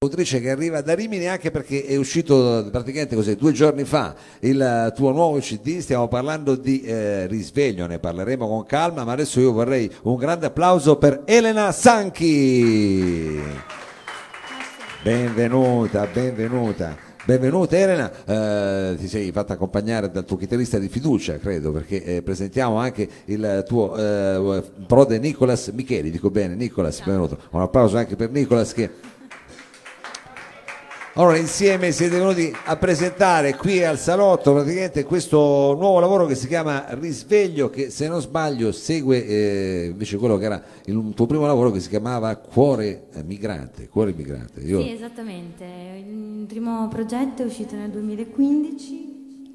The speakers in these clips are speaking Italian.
Autrice che arriva da Rimini anche perché è uscito praticamente così due giorni fa il tuo nuovo CD, stiamo parlando di eh, risveglio, ne parleremo con calma, ma adesso io vorrei un grande applauso per Elena Sanchi. Benvenuta, benvenuta. Benvenuta Elena, eh, ti sei fatta accompagnare dal tuo chitarrista di fiducia, credo, perché eh, presentiamo anche il tuo eh, prode Nicolas Micheli, dico bene, Nicolas, benvenuto. Un applauso anche per Nicolas che allora insieme siete venuti a presentare qui al salotto praticamente questo nuovo lavoro che si chiama Risveglio che se non sbaglio segue eh, invece quello che era il tuo primo lavoro che si chiamava Cuore Migrante. Cuore Migrante. Io... Sì, esattamente. Il primo progetto è uscito nel 2015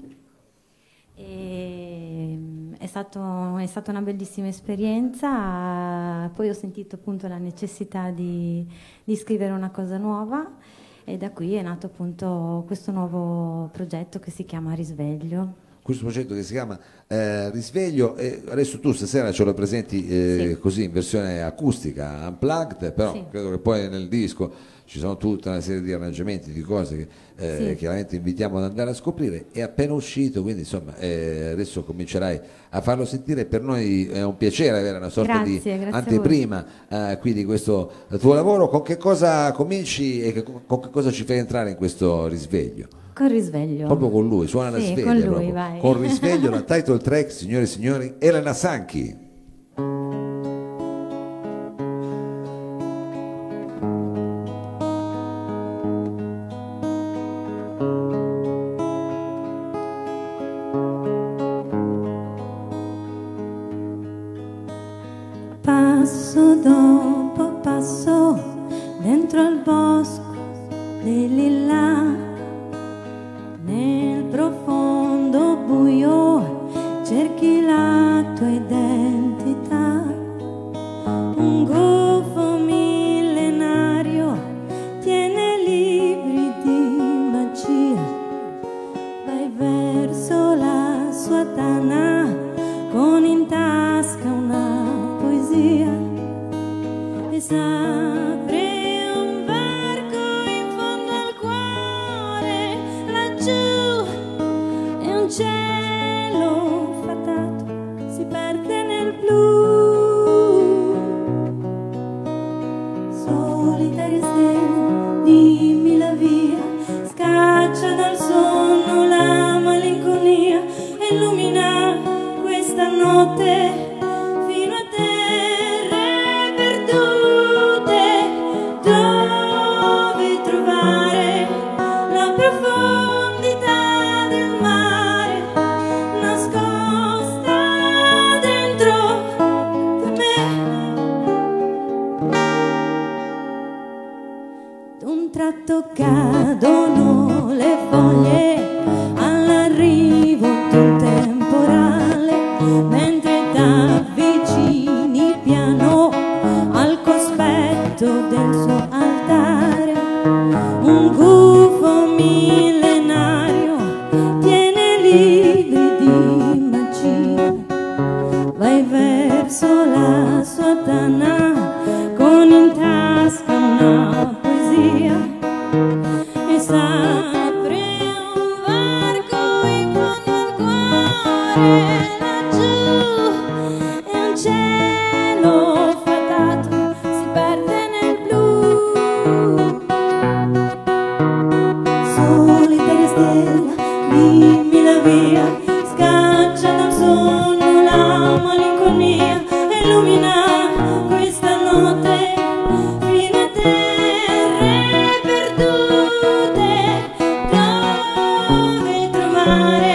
e è, stato, è stata una bellissima esperienza, poi ho sentito appunto la necessità di, di scrivere una cosa nuova e da qui è nato appunto questo nuovo progetto che si chiama Risveglio. Questo progetto che si chiama eh, Risveglio, e adesso tu stasera ce lo presenti eh, sì. così in versione acustica, unplugged, però sì. credo che poi nel disco ci sono tutta una serie di arrangiamenti, di cose che eh, sì. chiaramente invitiamo ad andare a scoprire, è appena uscito, quindi insomma eh, adesso comincerai a farlo sentire, per noi è un piacere avere una sorta grazie, di grazie anteprima eh, qui di questo tuo lavoro, con che cosa cominci e che, con che cosa ci fai entrare in questo risveglio? Con risveglio. Proprio con lui, suona sì, la sveglia. Con, lui, proprio. vai. con risveglio, la title track, signore e signori, Elena Sanchi. Un cielo fatato si perde nel blu del suo mare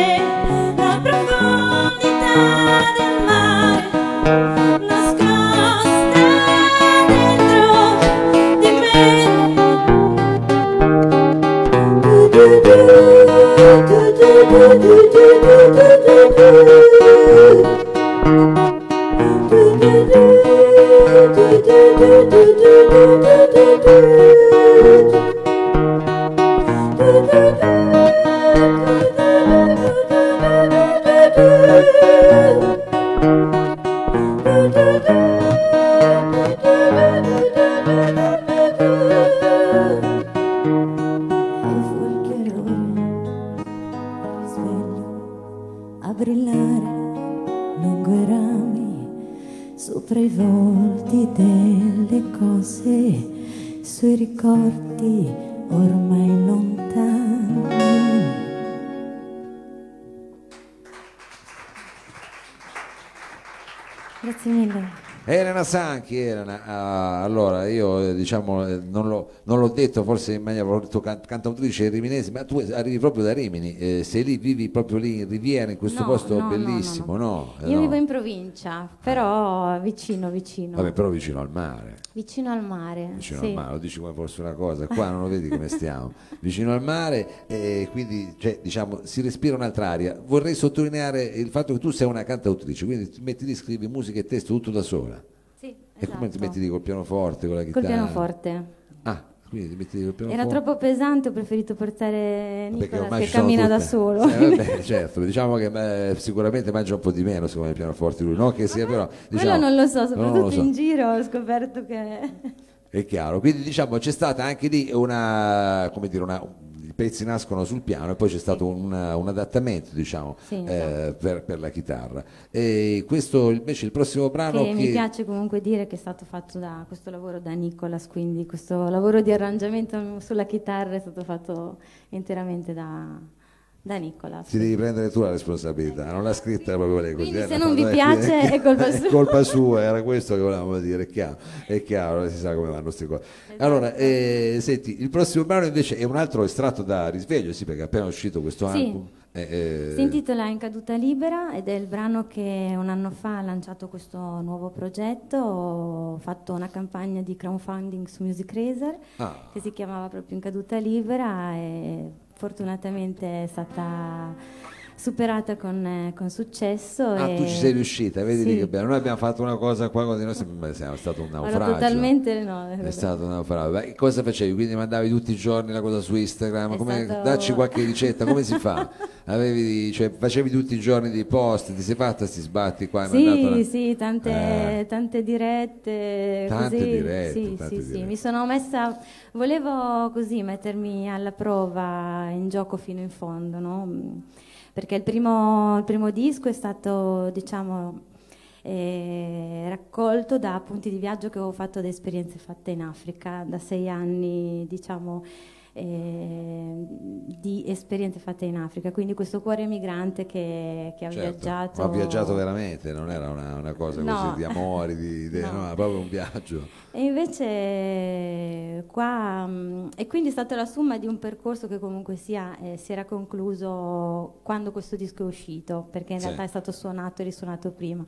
sopra i volti delle cose, sui ricordi ormai lontani. Grazie mille. Elena Sanchi, Elena, uh, allora io eh, diciamo eh, non, l'ho, non, l'ho, detto forse in maniera molto can- cantautrice riminese, ma tu arrivi proprio da Rimini, eh, sei lì, vivi proprio lì in Riviera, in questo no, posto no, bellissimo, no? no? Io vivo in provincia, però vicino, vicino. Vabbè, però vicino al mare. Vicino al mare. Vicino sì. al mare, lo dici come fosse una cosa, qua non lo vedi come stiamo. vicino al mare, e quindi cioè, diciamo, si respira un'altra aria. Vorrei sottolineare il fatto che tu sei una cantautrice, quindi ti metti lì, scrivi musica e testo tutto da sola. Sì, e come ti esatto. metti lì col pianoforte, con la chitarra? Col pianoforte. Ah, quindi ti metti lì col pianoforte. Era troppo pesante, ho preferito portare Nicola che tutte... cammina da solo. Eh, vabbè, certo, diciamo che beh, sicuramente mangia un po' di meno secondo me il pianoforte lui, no che sia però... Diciamo, Quello non lo so, soprattutto lo so. in giro ho scoperto che... È chiaro, quindi diciamo c'è stata anche lì una, come dire, una, pezzi nascono sul piano e poi c'è stato un, un adattamento diciamo Sì, eh, esatto. per, per la chitarra e questo invece il prossimo brano che che, mi piace comunque dire che è stato fatto da questo lavoro da Nicolas, quindi questo lavoro di arrangiamento sulla chitarra è stato fatto interamente da, da Nicolas. ti devi prendere tu la responsabilità, non l'ha scritta proprio lei così. Quindi eh, se no, non vi piace è colpa sua. È colpa sua, era questo che volevamo dire, è chiaro, è chiaro, si sa come vanno queste cose. Esatto. Allora, eh, senti, il prossimo brano invece è un altro estratto da Risveglio, sì, perché è appena uscito questo Sì. album. Eh, eh, Si intitola In caduta libera ed è il brano che un anno fa ha lanciato questo nuovo progetto, ho fatto una campagna di crowdfunding su Music Razer ah, che si chiamava proprio In caduta libera e fortunatamente è stata superata con, eh, con successo. ah, e... tu ci sei riuscita, vedi Sì. che bello. Noi abbiamo fatto una cosa qua con noi, siamo, siamo stato un naufragio. totalmente no. È stato un naufragio. Beh, cosa facevi? Quindi mandavi tutti i giorni la cosa su Instagram? È Come- stato- Dacci qualche ricetta, come si fa? Avevi, cioè, facevi tutti i giorni dei post, ti sei fatta sti sbatti qua? Sì, la- sì, tante, Eh. tante dirette. Tante così. dirette, Sì, tante sì, sì. dirette. Mi sono messa, volevo così mettermi alla prova in gioco fino in fondo, no? Perché il primo, il primo disco è stato, diciamo, eh, raccolto da appunti di viaggio che avevo fatto da esperienze fatte in Africa, da sei anni, diciamo, eh, di esperienze fatte in Africa. Quindi questo cuore migrante che, che ha Certo, viaggiato. ma ha viaggiato veramente, non era una, una cosa No. così di amori, di, di- No. no, proprio un viaggio. E invece qua, e quindi è stata la somma di un percorso che comunque sia, eh, si era concluso quando questo disco è uscito, perché in Sì. realtà è stato suonato e risuonato prima.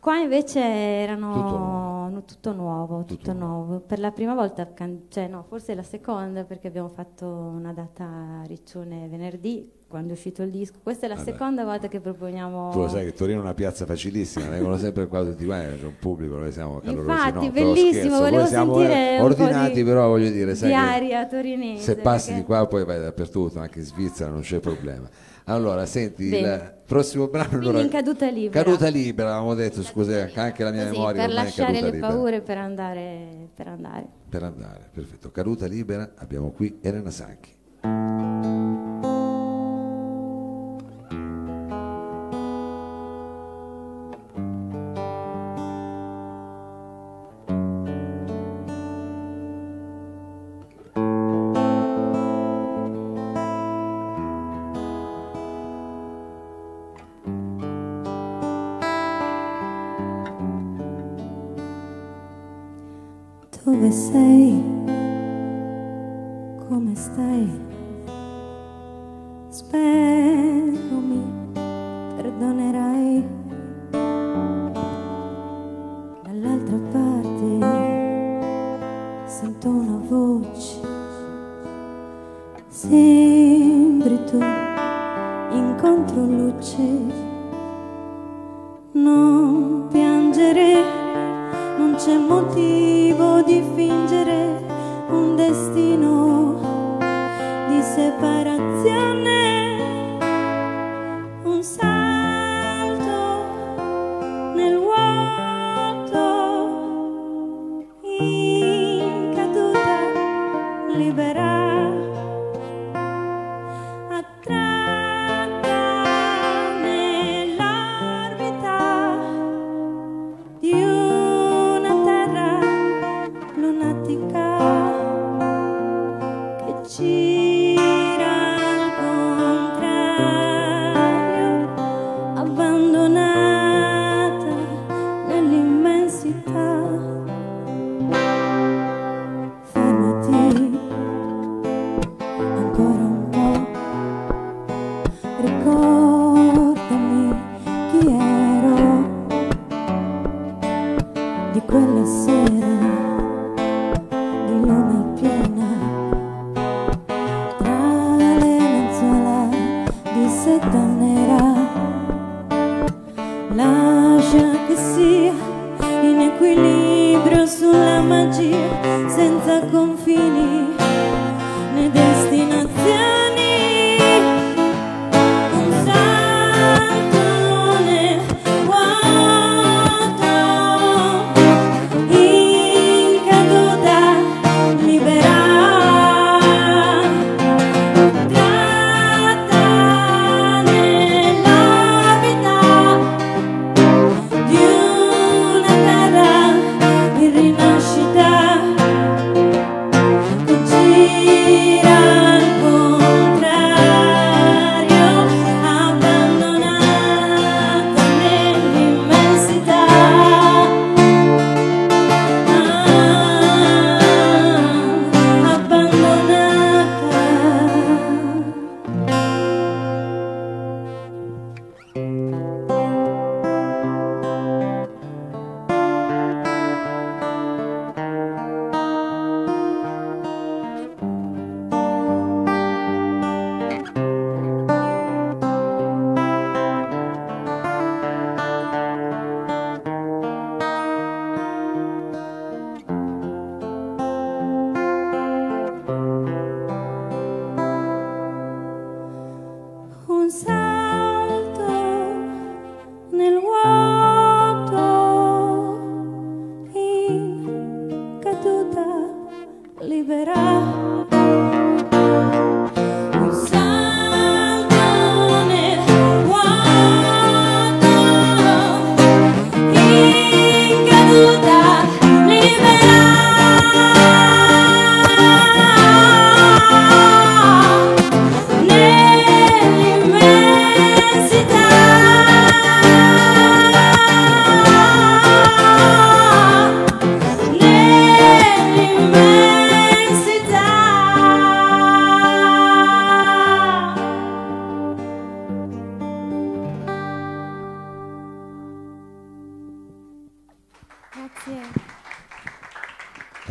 Qua invece erano Tutto nuovo. no, tutto nuovo, Tutto tutto nuovo. Per la prima volta, cioè no, forse la seconda perché abbiamo fatto una data a Riccione venerdì quando è uscito il disco. Questa è la Vabbè. seconda volta che proponiamo Tu lo sai che Torino è una piazza facilissima, vengono sempre qua tutti quanti, c'è un pubblico, noi siamo calorosi. Infatti, no, bellissimo, volevo siamo sentire ordinati, di- però voglio dire, sai di aria torinese. se passi perché- di qua poi vai dappertutto, anche in Svizzera non c'è problema. Allora, senti, il Bene. prossimo brano Quindi allora- in caduta libera. Caduta libera, avevamo detto, scusa, anche la mia Così, memoria per lasciare le libera. paure per andare, per andare. Per andare, perfetto. Caduta libera, abbiamo qui Elena Sanchi. Sento una voce. Sembri tu incontro luce. Non piangere, non c'è motivo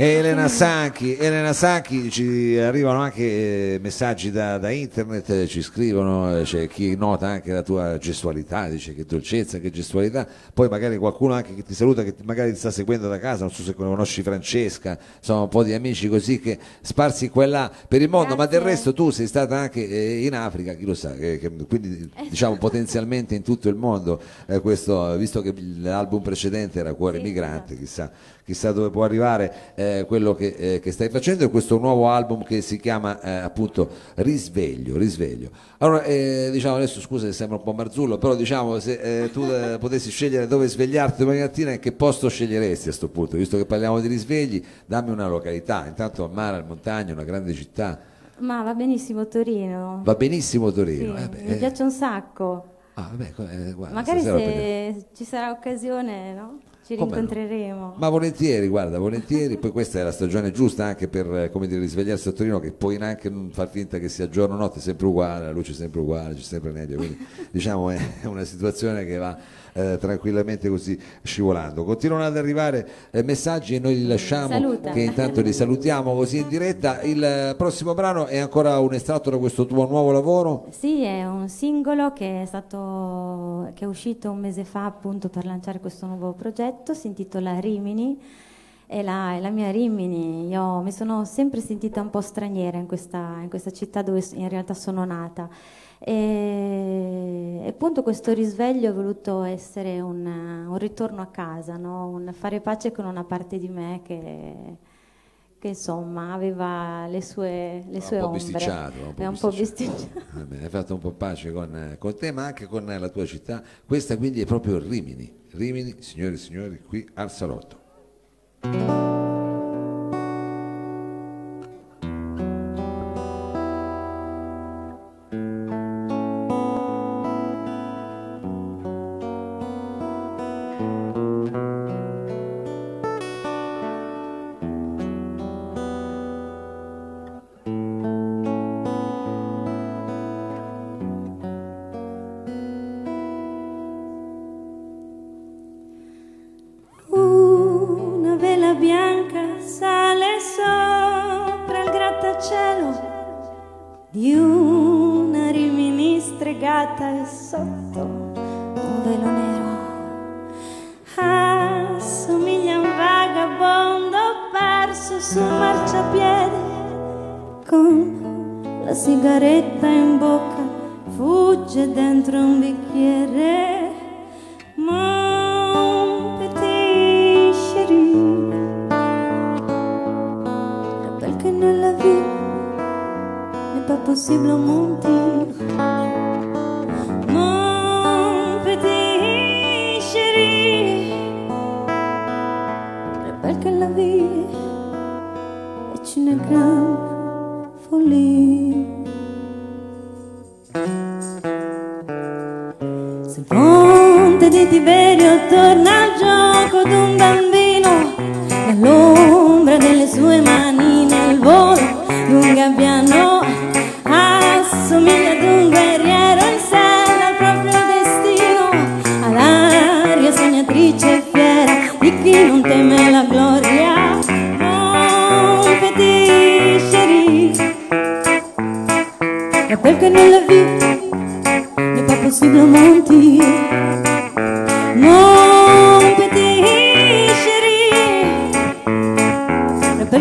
Elena Sacchi, Elena Sacchi, ci arrivano anche eh, messaggi da, da internet, ci scrivono, eh, c'è chi nota anche la tua gestualità, dice che dolcezza, che gestualità, poi magari qualcuno anche che ti saluta, che magari ti sta seguendo da casa, non so se conosci Francesca, insomma un po' di amici così che sparsi qua e là per il mondo, Grazie. ma del resto tu sei stata anche eh, in Africa, chi lo sa, quindi diciamo potenzialmente in tutto il mondo, questo, visto che l'album precedente era Cuore sì, Migrante, esatto. chissà chissà dove può arrivare eh, quello che, eh, che, stai facendo e questo nuovo album che si chiama eh, appunto Risveglio, Risveglio. Allora eh, diciamo adesso scusa se sembra un po' marzullo, però diciamo se eh, tu eh, potessi scegliere dove svegliarti domani mattina in che posto sceglieresti a questo punto, visto che parliamo di risvegli, dammi una località, intanto al mare, al montagna, una grande città. Ma va benissimo Torino. Va benissimo Torino. Sì, mi piace un sacco. Ah, vabbè, guarda, Magari se ci sarà occasione, no? Ci rincontreremo. No? Ma volentieri, guarda, volentieri. Poi questa è la stagione giusta anche per come dire, risvegliarsi a Torino, che puoi neanche non far finta che sia giorno o notte, è sempre uguale, la luce è sempre uguale, c'è sempre nebbia. Quindi diciamo è una situazione che va eh, tranquillamente così scivolando. Continuano ad arrivare eh, messaggi e noi li lasciamo, Saluta. che intanto li salutiamo così in diretta. Il prossimo brano è ancora un estratto da questo tuo nuovo lavoro? Sì, è un singolo che è, stato, che è uscito un mese fa appunto per lanciare questo nuovo progetto, si intitola Rimini. È la, è la, mia Rimini, io mi sono sempre sentita un po' straniera in questa, in questa città dove in realtà sono nata e, appunto questo risveglio è voluto essere un, un ritorno a casa, no? un fare pace con una parte di me che, che insomma aveva le sue, le sue un ombre. Un è un po' bisticciato. Hai fatto un po' pace con, con, te ma anche con la tua città. Questa quindi è proprio Rimini. Rimini, signore e signori, qui al Salotto. Thank you. sigaretta in bocca, fugge dentro un bicchiere.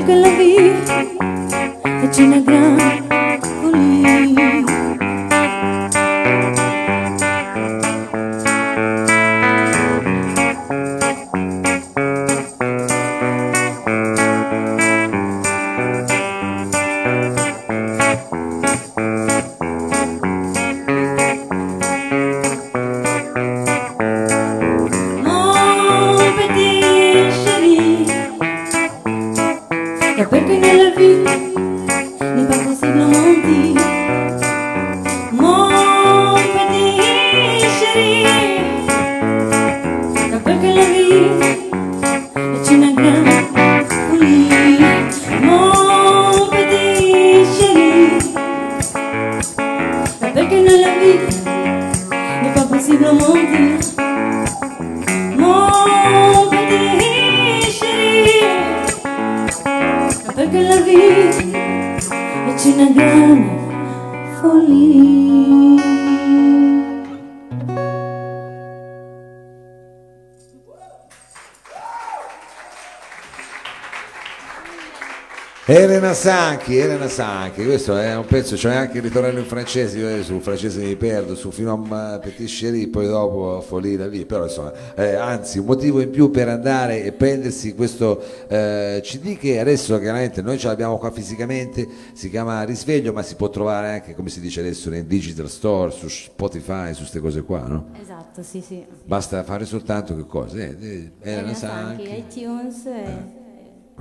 Perché nella vita ne va così de la vie n'est pas possible à mentir. Mon petit chéri, rappelle que la vie est une grande folie. Elena Sanchi, Elena Sanchi, questo è un pezzo, c'è anche il ritornello in francese, io sul francese mi perdo, su fino a Petit Chéri, poi dopo Folina via, però insomma, eh, anzi un motivo in più per andare e prendersi questo eh, CD che adesso chiaramente noi ce l'abbiamo qua fisicamente, si chiama Risveglio, ma si può trovare anche, come si dice adesso, nei digital store, su Spotify, su queste cose qua, no? Esatto, sì, sì. Basta fare soltanto che cosa? Eh, eh Elena, Elena Sanchi, iTunes... Eh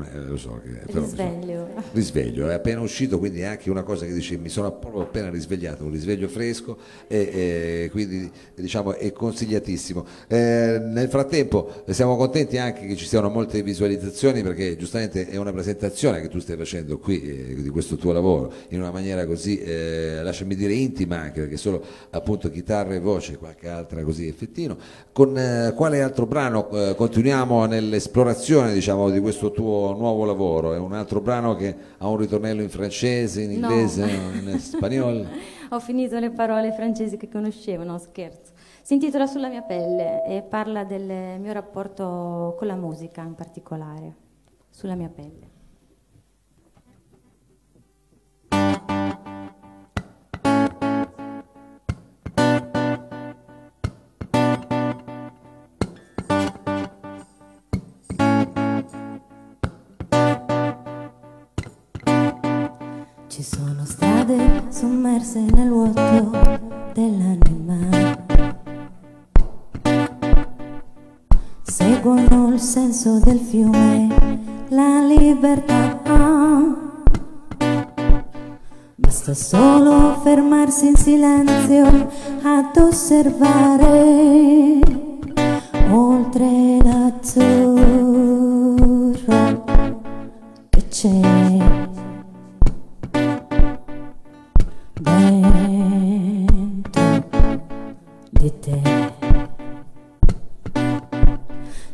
eh, lo so che, però, risveglio. risveglio, è appena uscito, quindi è anche una cosa che dice mi sono proprio appena risvegliato, un risveglio fresco e, e quindi diciamo è consigliatissimo. Eh, nel frattempo siamo contenti anche che ci siano molte visualizzazioni perché giustamente è una presentazione che tu stai facendo qui eh, di questo tuo lavoro in una maniera così, eh, lasciami dire intima anche perché solo appunto chitarra e voce, qualche altra così effettino. Con eh, quale altro brano eh, continuiamo nell'esplorazione diciamo di questo tuo nuovo lavoro, è un altro brano che ha un ritornello in francese, in inglese, no. in spagnolo? Ho finito le parole francesi che conoscevo, no scherzo. Si intitola Sulla mia pelle e parla del mio rapporto con la musica in particolare, sulla mia pelle. Sommerse nel vuoto dell'anima. Seguono il senso del fiume, la libertà. Basta solo fermarsi in silenzio ad osservare oltre l'azzurro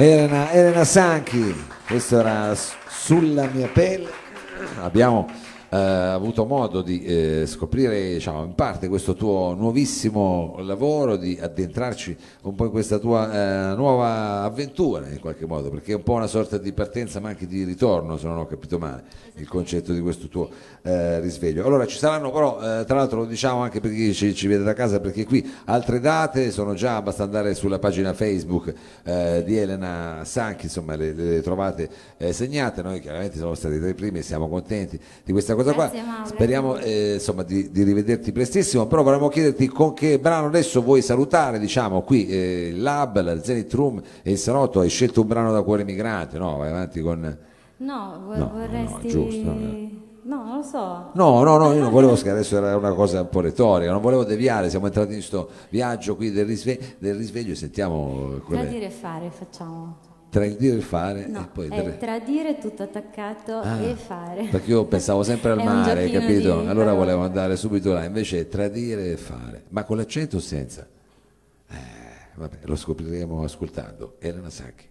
Elena, Elena Sanchi, questo era sulla mia pelle. Abbiamo eh, avuto modo di eh, scoprire diciamo, in parte questo tuo nuovissimo lavoro, di addentrarci un po' in questa tua eh, nuova avventura in qualche modo, perché è un po' una sorta di partenza ma anche di ritorno, se non ho capito male, il concetto di questo tuo eh, risveglio. Allora ci saranno però, eh, tra l'altro lo diciamo anche per chi ci, ci, vede da casa, perché qui altre date sono già, basta andare sulla pagina Facebook eh, di Elena Sanchi, insomma le, le trovate segnate, noi chiaramente siamo stati tra i primi e siamo contenti di questa cosa Grazie, qua. Speriamo eh, insomma, di, di, rivederti prestissimo, però vorremmo chiederti con che brano adesso vuoi salutare, diciamo, qui eh, il Lab, la Zenith Room e il Salotto, hai scelto un brano da cuore migrante, no? Vai avanti con... No, no vorresti... No, giusto, no. No, non lo so. No, no, no, io non volevo che adesso era una cosa un po' retorica, non volevo deviare, siamo entrati in questo viaggio qui del risveglio, del risveglio e sentiamo... Tradire e fare facciamo. Tradire e fare no, e poi dare... tradire tutto attaccato ah, e fare. Perché io pensavo sempre al mare, capito? Allora volevo andare subito là, invece è tradire e fare. Ma con l'accento o senza? Eh, vabbè, lo scopriremo ascoltando. Elena Sacchi.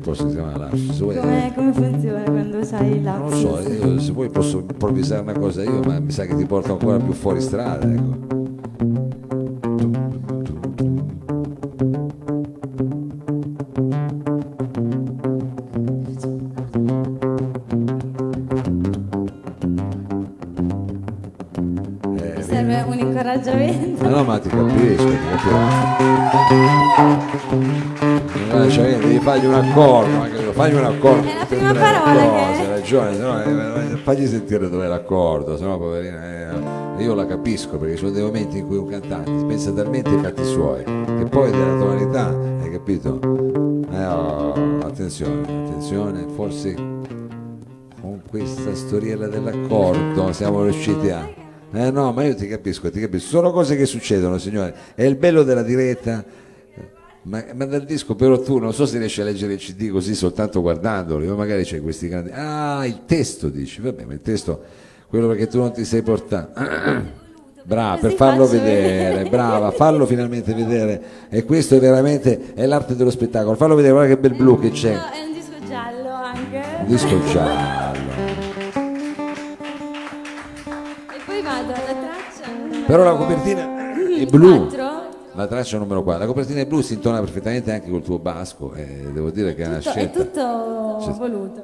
Non posso chiamare lapsus. Come, come funziona quando sai il lapsus? Non lo so, io, se vuoi posso improvvisare una cosa io, ma mi sa che ti porto ancora più fuori strada, ecco. Ragione, no, eh, fagli sentire dov'è l'accordo, se no poverina, eh, io la capisco perché ci sono dei momenti in cui un cantante pensa talmente ai fatti suoi che poi della tonalità, hai capito? Eh, oh, attenzione, attenzione, forse con questa storiella dell'accordo siamo riusciti a eh no, ma io ti capisco, ti capisco. Sono cose che succedono, signore. È il bello della diretta. Ma, ma dal disco però tu non so se riesci a leggere il CD così soltanto guardandolo, io magari c'è questi grandi... Ah, il testo dici, vabbè, ma il testo, quello perché tu non ti sei portato... Brava, per farlo vedere, brava, fallo finalmente vedere. E questo è veramente è l'arte dello spettacolo. Fallo vedere, guarda che bel blu che c'è. È un disco giallo anche. Un disco giallo. vado alla traccia Però la copertina è blu. 4. La traccia numero 4, la copertina blu si intona perfettamente anche col tuo basco, eh, devo dire che è una Tutto, scelta. è tutto voluto.